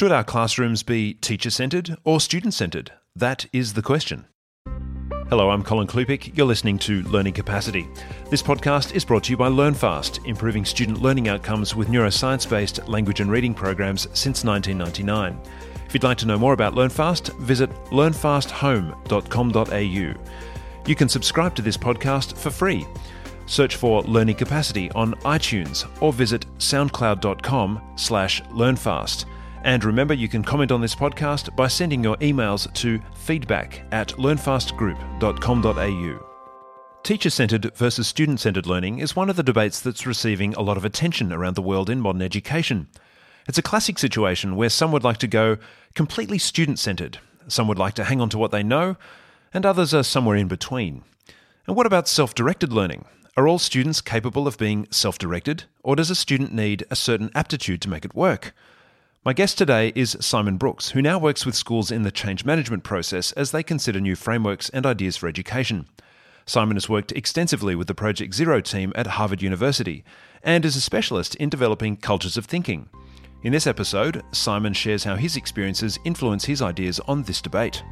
Should our classrooms be teacher centred or student centred? That is the question. Hello, I'm Colin Klupik. You're listening to Learning Capacity. This podcast is brought to you by LearnFast, improving student learning outcomes with neuroscience based language and reading programs since 1999. If you'd like to know more about LearnFast, visit learnfasthome.com.au. You can subscribe to this podcast for free. Search for Learning Capacity on iTunes or visit soundcloud.com slash learnfast. And remember, you can comment on this podcast by sending your emails to feedback at learnfastgroup.com.au. Teacher centred versus student centred learning is one of the debates that's receiving a lot of attention around the world in modern education. It's a classic situation where some would like to go completely student centred, some would like to hang on to what they know, and others are somewhere in between. And what about self directed learning? Are all students capable of being self directed, or does a student need a certain aptitude to make it work? My guest today is Simon Brooks, who now works with schools in the change management process as they consider new frameworks and ideas for education. Simon has worked extensively with the Project Zero team at Harvard University and is a specialist in developing cultures of thinking. In this episode, Simon shares how his experiences influence his ideas on this debate.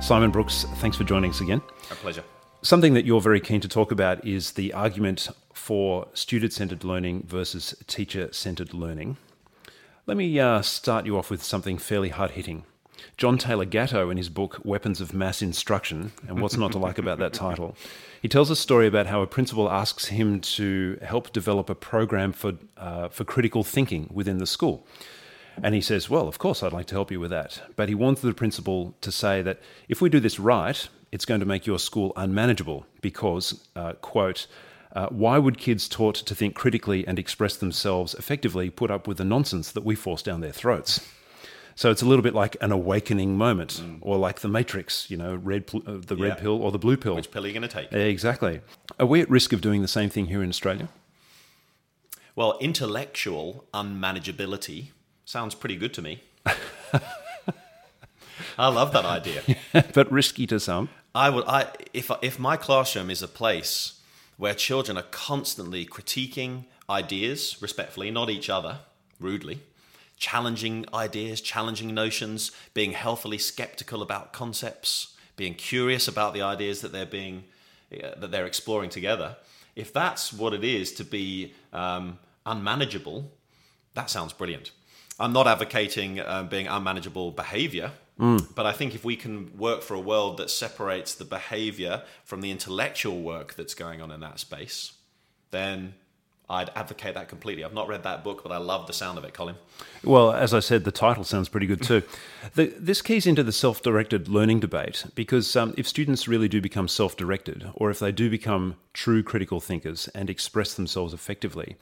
Simon Brooks, thanks for joining us again. A pleasure. Something that you're very keen to talk about is the argument for student centered learning versus teacher centered learning. Let me uh, start you off with something fairly hard hitting. John Taylor Gatto, in his book Weapons of Mass Instruction, and what's not to like about that title, he tells a story about how a principal asks him to help develop a program for, uh, for critical thinking within the school. And he says, Well, of course, I'd like to help you with that. But he wants the principal to say that if we do this right, it's going to make your school unmanageable because, uh, quote, uh, why would kids taught to think critically and express themselves effectively put up with the nonsense that we force down their throats? So it's a little bit like an awakening moment, mm. or like the Matrix, you know, red pl- uh, the red pill or the blue pill. Which pill are you going to take? Exactly. Are we at risk of doing the same thing here in Australia? Well, intellectual unmanageability sounds pretty good to me. I love that idea, but risky to some. I would, I if if my classroom is a place where children are constantly critiquing ideas respectfully, not each other, rudely, challenging ideas, challenging notions, being healthily skeptical about concepts, being curious about the ideas that they're being uh, that they're exploring together. If that's what it is to be um, unmanageable, that sounds brilliant. I'm not advocating um, being unmanageable behavior, mm. but I think if we can work for a world that separates the behavior from the intellectual work that's going on in that space, then I'd advocate that completely. I've not read that book, but I love the sound of it, Colin. Well, as I said, the title sounds pretty good too. the, this keys into the self directed learning debate because um, if students really do become self directed, or if they do become true critical thinkers and express themselves effectively,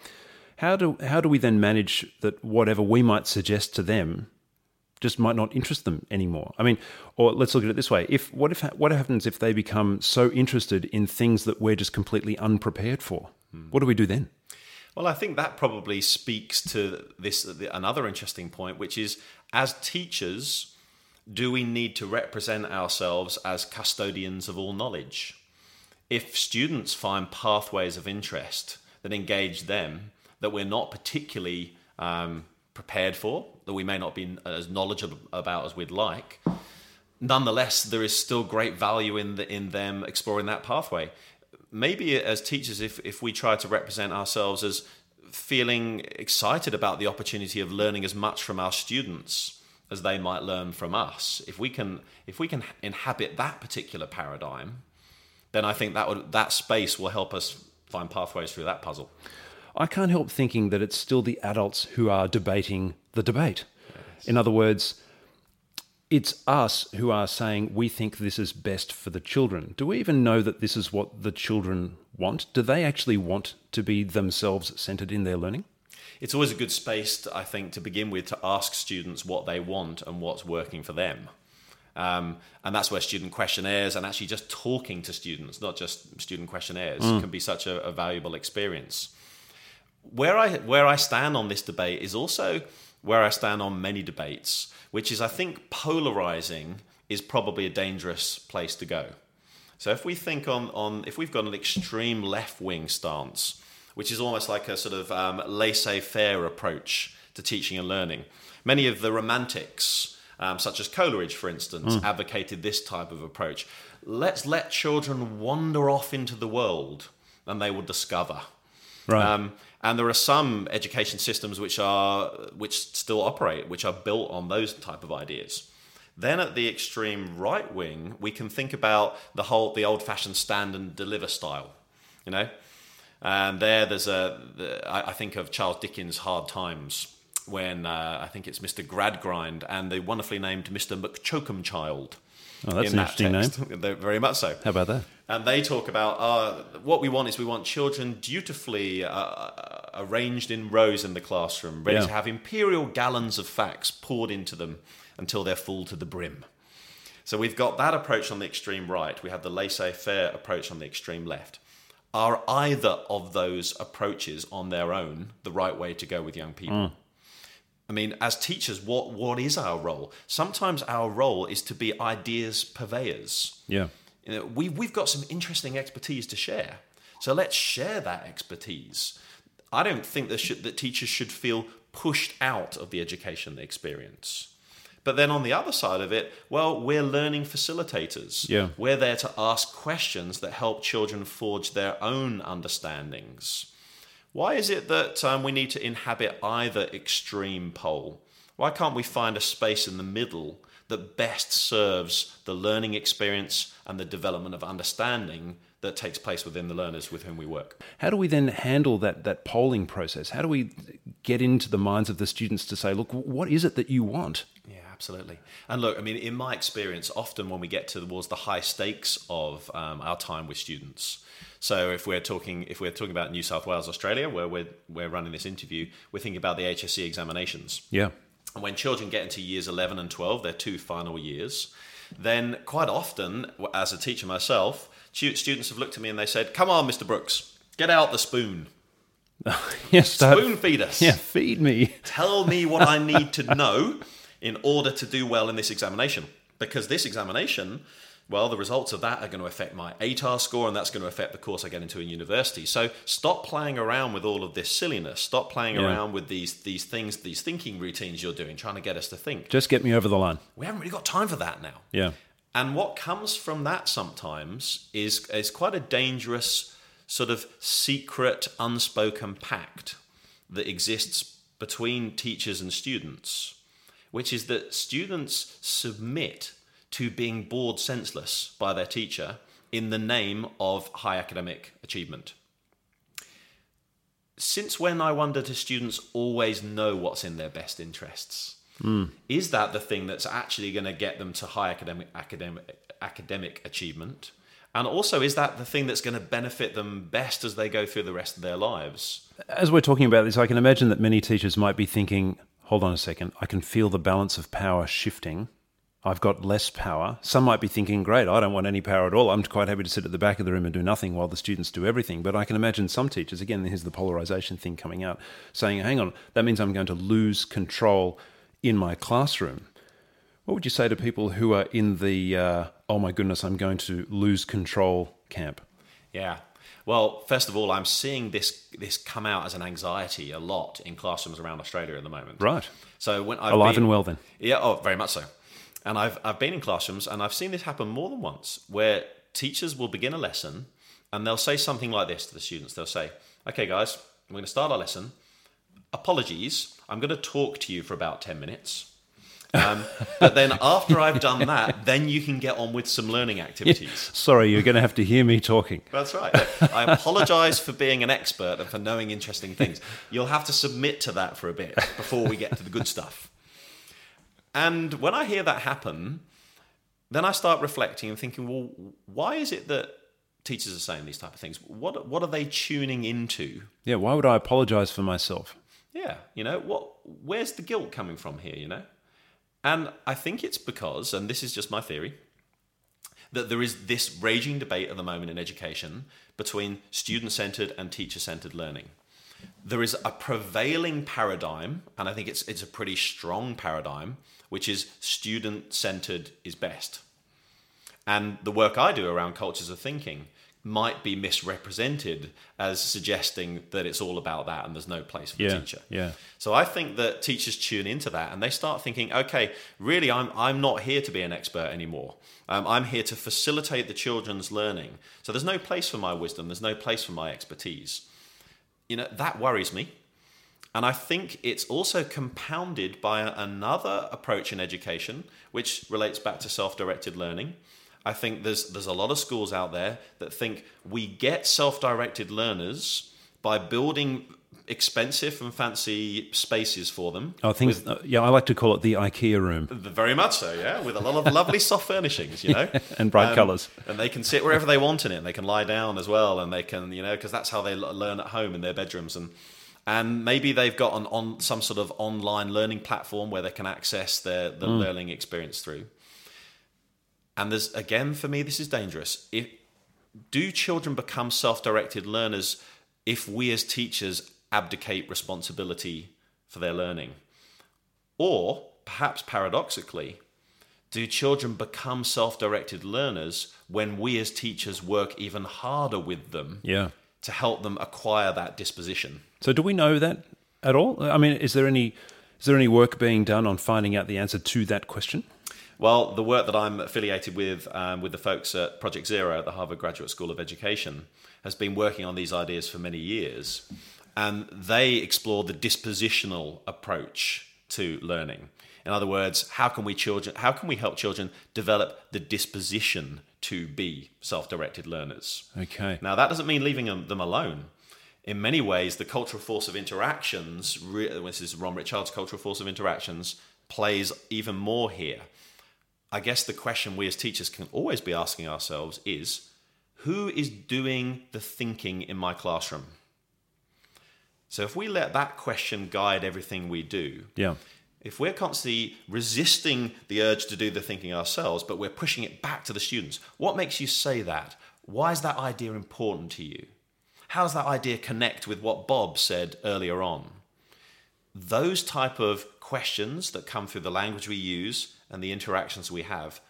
how do how do we then manage that whatever we might suggest to them just might not interest them anymore? I mean, or let's look at it this way: if what if what happens if they become so interested in things that we're just completely unprepared for? Hmm. What do we do then? Well, I think that probably speaks to this another interesting point, which is as teachers, do we need to represent ourselves as custodians of all knowledge? If students find pathways of interest that engage them, that we're not particularly um, prepared for, that we may not be as knowledgeable about as we'd like, nonetheless, there is still great value in the, in them exploring that pathway. Maybe as teachers, if if we try to represent ourselves as feeling excited about the opportunity of learning as much from our students as they might learn from us, if we can if we can inhabit that particular paradigm, then I think that would that space will help us find pathways through that puzzle. I can't help thinking that it's still the adults who are debating the debate. Yes. In other words, it's us who are saying we think this is best for the children. Do we even know that this is what the children want? Do they actually want to be themselves centered in their learning? It's always a good space, to, I think, to begin with to ask students what they want and what's working for them. Um, and that's where student questionnaires and actually just talking to students, not just student questionnaires, mm. can be such a, a valuable experience where I where I stand on this debate is also where I stand on many debates, which is I think polarizing is probably a dangerous place to go. So if we think on on if we've got an extreme left wing stance which is almost like a sort of um, laissez faire approach to teaching and learning. Many of the romantics, um, such as Coleridge, for instance, advocated this type of approach. Let's let children wander off into the world and they will discover. Right. Um, and there are some education systems which are which still operate, which are built on those type of ideas. Then at the extreme right wing, we can think about the whole the old-fashioned stand and deliver style. You know, and there there's a the, I, I think of Charles Dickens' Hard Times when uh, I think it's Mr. Gradgrind and the wonderfully named Mr. McChoakumchild. Oh, that's an that interesting text. They're Very much so. How about that? And they talk about uh, what we want is we want children dutifully uh, arranged in rows in the classroom, ready Yeah. to have imperial gallons of facts poured into them until they're full to the brim. So we've got that approach on the extreme right. We have the laissez faire approach on the extreme left. Are either of those approaches on their own the right way to go with young people? I mean, as teachers, what, what is our role? Sometimes our role is to be ideas purveyors. Yeah. You know, we, we've got some interesting expertise to share. So let's share that expertise. I don't think that, should, that teachers should feel pushed out of the education experience. But then on the other side of it, well, we're learning facilitators. Yeah. We're there to ask questions that help children forge their own understandings. Why is it that um, we need to inhabit either extreme pole? Why can't we find a space in the middle that best serves the learning experience and the development of understanding that takes place within the learners with whom we work? How do we then handle that that polling process? How do we get into the minds of the students to say, look, what is it that you want? Yeah, absolutely. And look, I mean, in my experience, often when we get towards the high stakes of um, our time with students, so if we're talking if we're talking about New South Wales, Australia, where we're we're running this interview, we're thinking about the HSC examinations. Yeah. And when children get into years 11 and 12, their two final years, then quite often, as a teacher myself, students have looked at me and they said, Come on, Mr. Brooks, get out the spoon. yes. Spoon feed us. yeah. Feed me. Tell me what I need to know in order to do well in this examination. Because this examination, well, the results of that are going to affect my ATAR score, and that's going to affect the course I get into in university. So stop playing around with all of this silliness. Stop playing Yeah. around with these these things, these thinking routines you're doing, trying to get us to think. Just get me over the line. We haven't really got time for that now. Yeah. And what comes from that sometimes is is quite a dangerous sort of secret, unspoken pact that exists between teachers and students, which is that students submit to being bored senseless by their teacher in the name of high academic achievement. Since when, I wonder, do students always know what's in their best interests? Hmm. Is that the thing that's actually going to get them to high academic academic academic achievement? And also, is that the thing that's going to benefit them best as they go through the rest of their lives? As we're talking about this, I can imagine that many teachers might be thinking, hold on a second, I can feel the balance of power shifting. I've got less power. Some might be thinking, great, I don't want any power at all. I'm quite happy to sit at the back of the room and do nothing while the students do everything. But I can imagine some teachers, again, here's the polarization thing coming out, saying, hang on, that means I'm going to lose control in my classroom. What would you say to people who are in the, uh, oh my goodness, I'm going to lose control camp? Yeah. Well, first of all, I'm seeing this this come out as an anxiety a lot in classrooms around Australia at the moment. Right. So when I've Alive been- and well then. Yeah, oh, very much so. And I've I've been in classrooms and I've seen this happen more than once, where teachers will begin a lesson and they'll say something like this to the students. They'll say, "Okay, guys, we're going to start our lesson. Apologies, I'm going to talk to you for about ten minutes." Um, but then after I've done that, then you can get on with some learning activities. Sorry, you're going to have to hear me talking. That's right. I apologize for being an expert and for knowing interesting things. You'll have to submit to that for a bit before we get to the good stuff. And when I hear that happen, then I start reflecting and thinking, well, why is it that teachers are saying these type of things? What what are they tuning into? Yeah, why would I apologize for myself? Yeah, you know, what where's the guilt coming from here, you know? And I think it's because, and this is just my theory, that there is this raging debate at the moment in education between student centered and teacher centered learning. There is a prevailing paradigm, and I think it's, it's a pretty strong paradigm, which is student centered is best. And the work I do around cultures of thinking might be misrepresented as suggesting that it's all about that and there's no place for Yeah, the teacher. yeah. So I think that teachers tune into that and they start thinking, okay, really, I'm, I'm not here to be an expert anymore. Um, I'm here to facilitate the children's learning. So there's no place for my wisdom, there's no place for my expertise. You know, that worries me. And I think it's also compounded by another approach in education, which relates back to self directed learning. I think there's, there's a lot of schools out there that think we get self directed learners by building expensive and fancy spaces for them. I think, uh, yeah, I like to call it the IKEA room. Very much so, yeah, with a lot of lovely soft furnishings, you know, And bright colours. and they can sit wherever they want in it. And they can lie down as well, and they can, you know, because that's how they l- learn at home in their bedrooms, and and maybe they've got an on some sort of online learning platform where they can access their the learning experience through. And there's again for me, this is dangerous. If do children become self-directed learners if we as teachers abdicate responsibility for their learning? Or perhaps paradoxically, do children become self directed learners when we as teachers work even harder with them Yeah. to help them acquire that disposition? So do we know that at all? I mean, is there any is there any work being done on finding out the answer to that question? Well, the work that I'm affiliated with, um, with the folks at Project Zero at the Harvard Graduate School of Education, has been working on these ideas for many years. And they explore the dispositional approach to learning. In other words, how can we children how can we help children develop the disposition to be self-directed learners? Okay. Now, that doesn't mean leaving them, them alone. In many ways, the cultural force of interactions, this is Ron Ritchhart's cultural force of interactions, plays even more here. I guess the question we as teachers can always be asking ourselves is who is doing the thinking in my classroom? So if we let that question guide everything we do, Yeah. if we're constantly resisting the urge to do the thinking ourselves, but we're pushing it back to the students, what makes you say that? Why is that idea important to you? How does that idea connect with what Bob said earlier on? Those type of questions that come through the language we use and the interactions we have,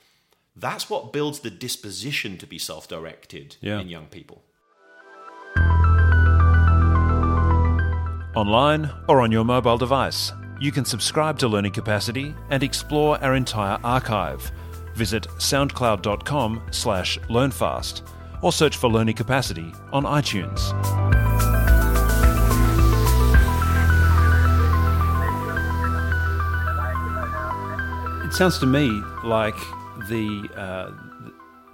that's what builds the disposition to be self-directed Yeah. in young people. Online or on your mobile device, you can subscribe to Learning Capacity and explore our entire archive. Visit soundcloud.com slash learnfast or search for Learning Capacity on iTunes. It sounds to me like the uh,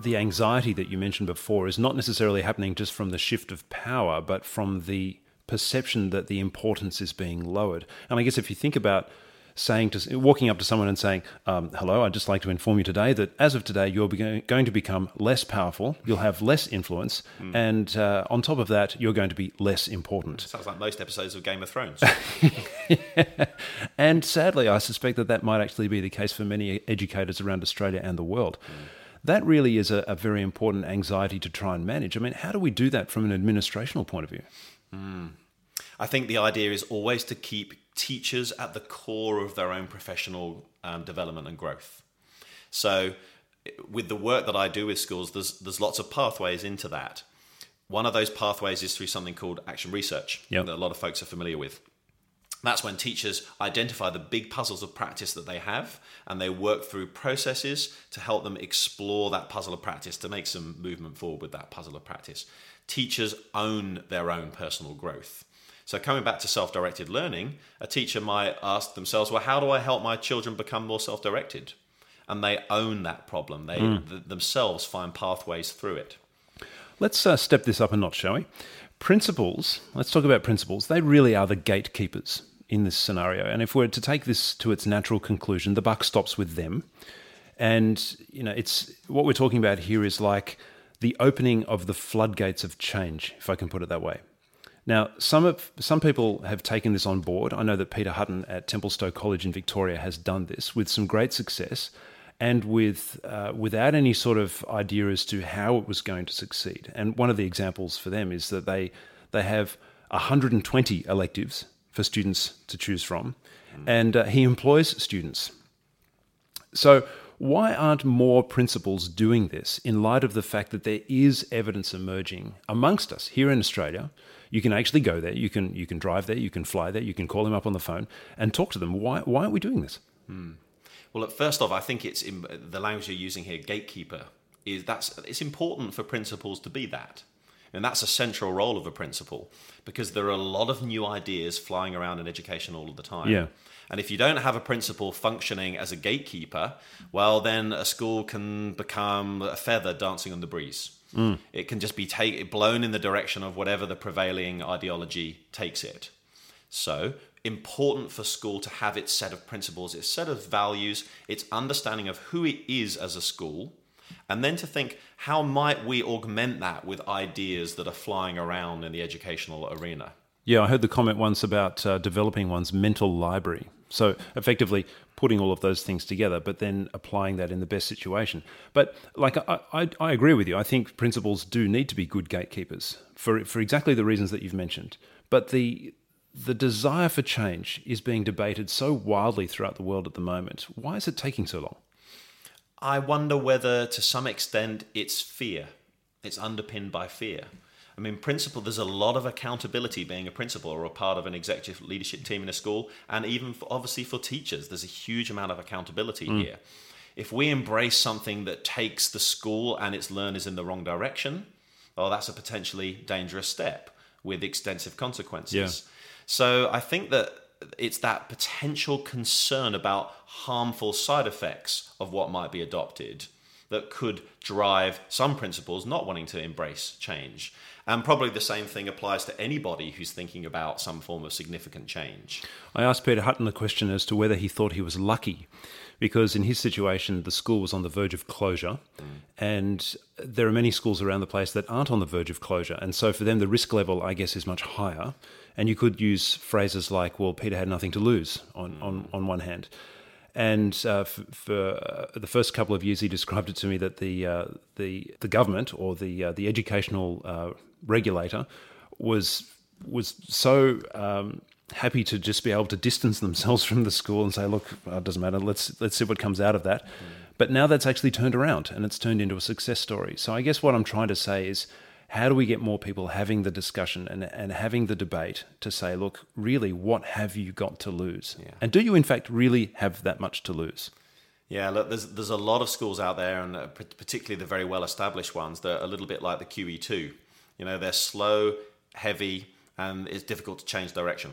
the anxiety that you mentioned before is not necessarily happening just from the shift of power, but from the perception that the importance is being lowered. And I guess if you think about saying to walking up to someone and saying, um, "Hello, I'd just like to inform you today that as of today, you're be- going to become less powerful. You'll have less influence, and uh, on top of that, you're going to be less important." Sounds like most episodes of Game of Thrones. And sadly, I suspect that that might actually be the case for many educators around Australia and the world. That really is a, a very important anxiety to try and manage. I mean, how do we do that from an administrational point of view? I think the idea is always to keep teachers at the core of their own professional um, development and growth. So, with the work that I do with schools, there's there's lots of pathways into that. One of those pathways is through something called action research Yep. that a lot of folks are familiar with. That's when teachers identify the big puzzles of practice that they have and they work through processes to help them explore that puzzle of practice to make some movement forward with that puzzle of practice. Teachers own their own personal growth. So, coming back to self directed learning, a teacher might ask themselves, well, how do I help my children become more self directed? And they own that problem. They th- themselves find pathways through it. Let's uh, step this up a notch, shall we? Principals, let's talk about principles. They really are the gatekeepers in this scenario. And if we're to take this to its natural conclusion, the buck stops with them. And, you know, it's what we're talking about here is like the opening of the floodgates of change, if I can put it that way. Now, some of some people have taken this on board. I know that Peter Hutton at Templestowe College in Victoria has done this with some great success, and with uh, without any sort of idea as to how it was going to succeed. And one of the examples for them is that they they have 120 electives for students to choose from, and uh, he employs students. So, Why aren't more principals doing this in light of the fact that there is evidence emerging amongst us here in Australia? You can actually go there, you can you can drive there, you can fly there, you can call them up on the phone and talk to them. Why why aren't we doing this? Hmm. Well, first off, I think it's in, the language you're using here, gatekeeper, is that's it's important for principals to be that. And that's a central role of a principal because there are a lot of new ideas flying around in education all of the time. Yeah. And if you don't have a principal functioning as a gatekeeper, well, then a school can become a feather dancing on the breeze. Mm. It can just be take, blown in the direction of whatever the prevailing ideology takes it. So, important for school to have its set of principles, its set of values, its understanding of who it is as a school, and then to think how might we augment that with ideas that are flying around in the educational arena. Yeah, I heard the comment once about uh, developing one's mental library. So effectively putting all of those things together, but then applying that in the best situation. But like I, I, I, agree with you. I think principals do need to be good gatekeepers for for exactly the reasons that you've mentioned. But the the desire for change is being debated so wildly throughout the world at the moment. Why is it taking so long? I wonder whether, to some extent, it's fear. It's underpinned by fear. I mean, principal, there's a lot of accountability being a principal or a part of an executive leadership team in a school, and even for, obviously for teachers, there's a huge amount of accountability mm. here. If we embrace something that takes the school and its learners in the wrong direction, well, that's a potentially dangerous step with extensive consequences. Yeah. So I think that it's that potential concern about harmful side effects of what might be adopted that could drive some principals not wanting to embrace change. And probably the same thing applies to anybody who's thinking about some form of significant change. I asked Peter Hutton the question as to whether he thought he was lucky because in his situation, the school was on the verge of closure, mm. and there are many schools around the place that aren't on the verge of closure. And so for them, the risk level, I guess, is much higher. And you could use phrases like, well, Peter had nothing to lose on, mm. on, on one hand. And uh, for, for uh, the first couple of years, he described it to me that the uh, the the government or the uh, the educational uh, regulator was was so um, happy to just be able to distance themselves from the school and say, "Look, it doesn't matter. Let's let's see what comes out of that." Mm. But now that's actually turned around and it's turned into a success story. So I guess what I'm trying to say is how do we get more people having the discussion and, and having the debate to say, look, really, what have you got to lose? Yeah. And do you, in fact, really have that much to lose? Yeah, look, there's there's a lot of schools out there, and uh, particularly the very well established ones, that are a little bit like the QE2. You know, they're slow, heavy, and it's difficult to change direction.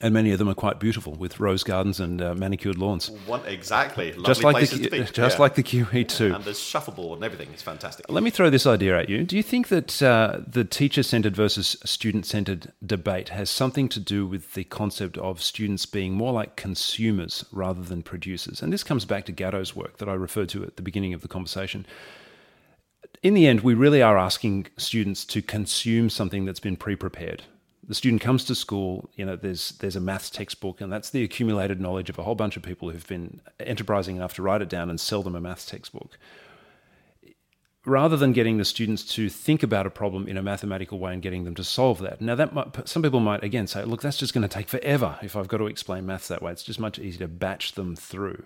And many of them are quite beautiful with rose gardens and uh, manicured lawns. What, exactly. Lovely just like places the, to be. Just yeah. like the QE2. And there's shuffleboard and everything. It's fantastic. Let me throw this idea at you. Do you think that uh, the teacher centered versus student centered debate has something to do with the concept of students being more like consumers rather than producers? And this comes back to Gatto's work that I referred to at the beginning of the conversation. In the end, we really are asking students to consume something that's been pre prepared the student comes to school, you know, there's there's a maths textbook, and that's the accumulated knowledge of a whole bunch of people who've been enterprising enough to write it down and sell them a maths textbook. Rather than getting the students to think about a problem in a mathematical way and getting them to solve that. Now, that might, some people might again say, "Look, that's just going to take forever if I've got to explain maths that way. It's just much easier to batch them through."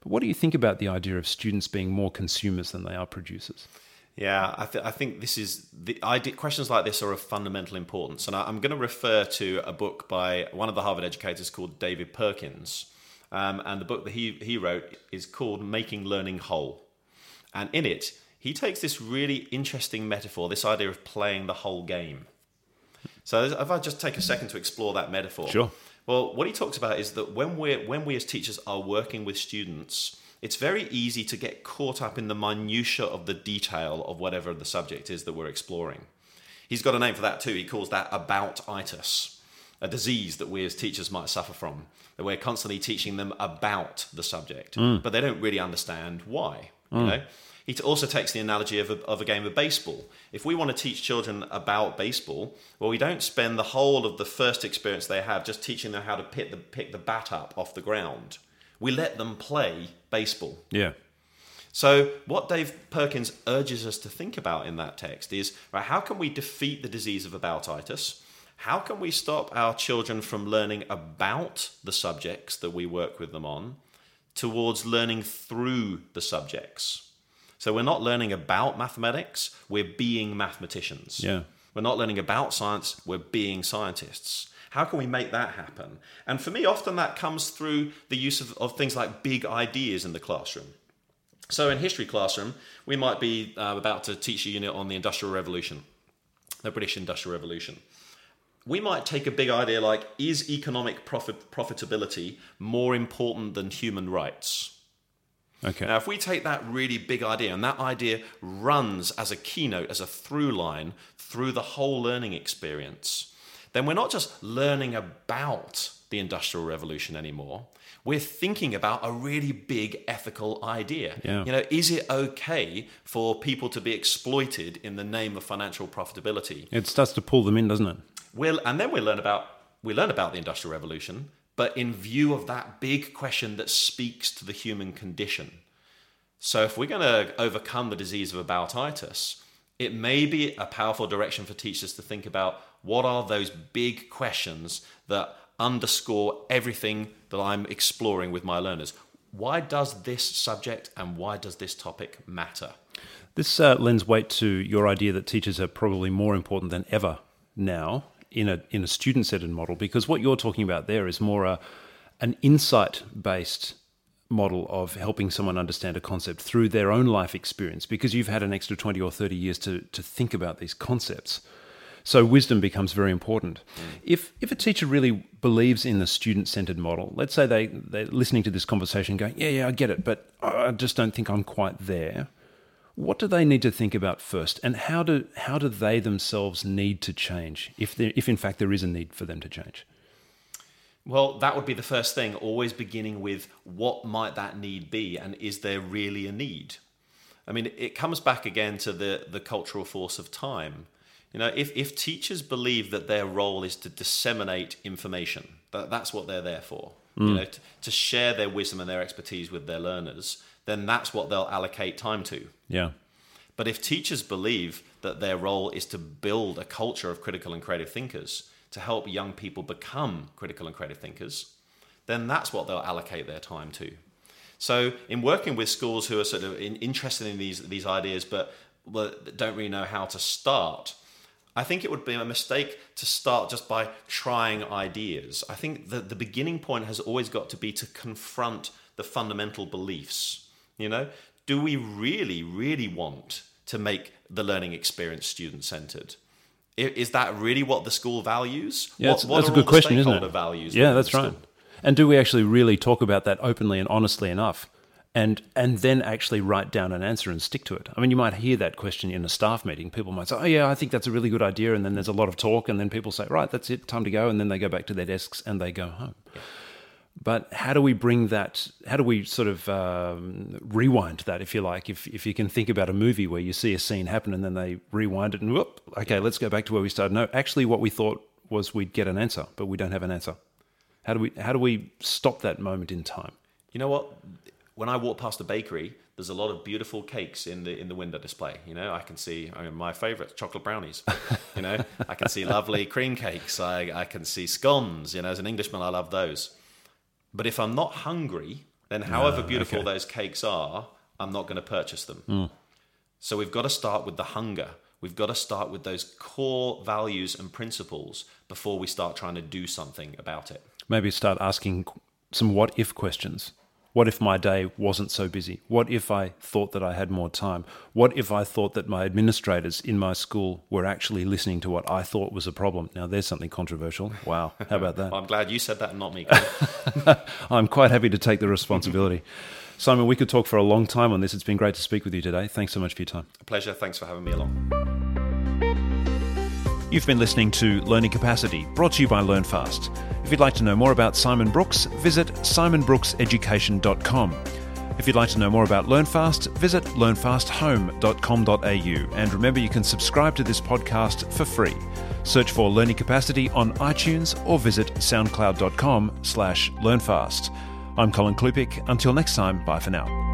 But what do you think about the idea of students being more consumers than they are producers? Yeah, I, th- I, think this is the idea, questions like this are of fundamental importance, and I, am going to refer to a book by one of the Harvard educators called David Perkins, um, and the book that he he wrote is called "Making Learning Whole," and in it he takes this really interesting metaphor, this idea of playing the whole game. So if I just take a second to explore that metaphor, sure. Well, what he talks about is that when we when we as teachers are working with students it's very easy to get caught up in the minutiae of the detail of whatever the subject is that we're exploring. He's got a name for that too. He calls that aboutitis, a disease that we as teachers might suffer from. That we're constantly teaching them about the subject, mm. but they don't really understand why. Mm. You know? He also takes the analogy of a, of a game of baseball. If we want to teach children about baseball, well, we don't spend the whole of the first experience they have just teaching them how to pick the, pick the bat up off the ground we let them play baseball. Yeah. So, what Dave Perkins urges us to think about in that text is right, how can we defeat the disease of aboutitis? How can we stop our children from learning about the subjects that we work with them on towards learning through the subjects. So we're not learning about mathematics, we're being mathematicians. Yeah. We're not learning about science, we're being scientists. How can we make that happen? And for me, often that comes through the use of, of things like big ideas in the classroom. So in history classroom, we might be uh, about to teach a unit on the Industrial Revolution, the British Industrial Revolution. We might take a big idea like, is economic profit, profitability more important than human rights? Okay. Now, if we take that really big idea and that idea runs as a keynote, as a through line through the whole learning experience, then we're not just learning about the Industrial Revolution anymore. We're thinking about a really big ethical idea. Yeah. You know, is it okay for people to be exploited in the name of financial profitability? It starts to pull them in, doesn't it? We'll, and then we learn about we learn about the Industrial Revolution, but in view of that big question that speaks to the human condition. So if we're going to overcome the disease of aboutitis, it may be a powerful direction for teachers to think about what are those big questions that underscore everything that I'm exploring with my learners. Why does this subject and why does this topic matter? This uh, lends weight to your idea that teachers are probably more important than ever now in a in a student centered model because what you're talking about there is more a an insight based model of helping someone understand a concept through their own life experience because you've had an extra 20 or 30 years to to think about these concepts. So wisdom becomes very important. Mm. If if a teacher really believes in the student centered model, let's say they they're listening to this conversation going, yeah, yeah, I get it, but I just don't think I'm quite there. What do they need to think about first, and how do how do they themselves need to change if there, if in fact there is a need for them to change? Well, that would be the first thing, always beginning with what might that need be and is there really a need? I mean, it comes back again to the, the cultural force of time. You know, if, if teachers believe that their role is to disseminate information, that, that's what they're there for, you hmm. know, to, to share their wisdom and their expertise with their learners, then that's what they'll allocate time to. Yeah, But if teachers believe that their role is to build a culture of critical and creative thinkers, to help young people become critical and creative thinkers, then that's what they'll allocate their time to. So, in working with schools who are sort of in, interested in these these ideas but don't really know how to start, I think it would be a mistake to start just by trying ideas. I think that the beginning point has always got to be to confront the fundamental beliefs. You know, do we really, really want to make the learning experience student centered? Is that really what the school values? yeah, what, that's, what that's a good question, isn't it? Values yeah, that's right. school? And do we actually really talk about that openly and honestly enough? And and then actually write down an answer and stick to it. I mean, you might hear that question in a staff meeting. People might say, "Oh yeah, I think that's a really good idea," and then there's a lot of talk, and then people say, "Right, that's it, time to go," and then they go back to their desks and they go home. But how do we bring that? How do we sort of um, rewind that, if you like? If if you can think about a movie where you see a scene happen and then they rewind it and whoop, okay, let's go back to where we started. No, actually, what we thought was we'd get an answer, but we don't have an answer. How do we how do we stop that moment in time? You know what? When I walk past a bakery, there's a lot of beautiful cakes in the in the window display. You know, I can see I mean, my favourite chocolate brownies. you know, I can see lovely cream cakes. I I can see scones. You know, as an Englishman, I love those. But if I'm not hungry, then however beautiful Ah, okay. those cakes are, I'm not going to purchase them. So we've got to start with the hunger. We've got to start with those core values and principles before we start trying to do something about it. Maybe start asking some what if questions. What if my day wasn't so busy? What if I thought that I had more time? What if I thought that my administrators in my school were actually listening to what I thought was a problem? Now, there's something controversial. Wow. How about that? I'm glad you said that and not me. I'm quite happy to take the responsibility. Simon, we could talk for a long time on this. It's been great to speak with you today. Thanks so much for your time. A pleasure. Thanks for having me along. You've been listening to Learning Capacity, brought to you by LearnFast. If you'd like to know more about Simon Brooks, visit simonbrookseducation.com. If you'd like to know more about LearnFast, visit learnfasthome.com.au. And remember, you can subscribe to this podcast for free. Search for Learning Capacity on iTunes or visit soundcloud.com slash learnfast. I'm Colin Klupik. Until next time, bye for now.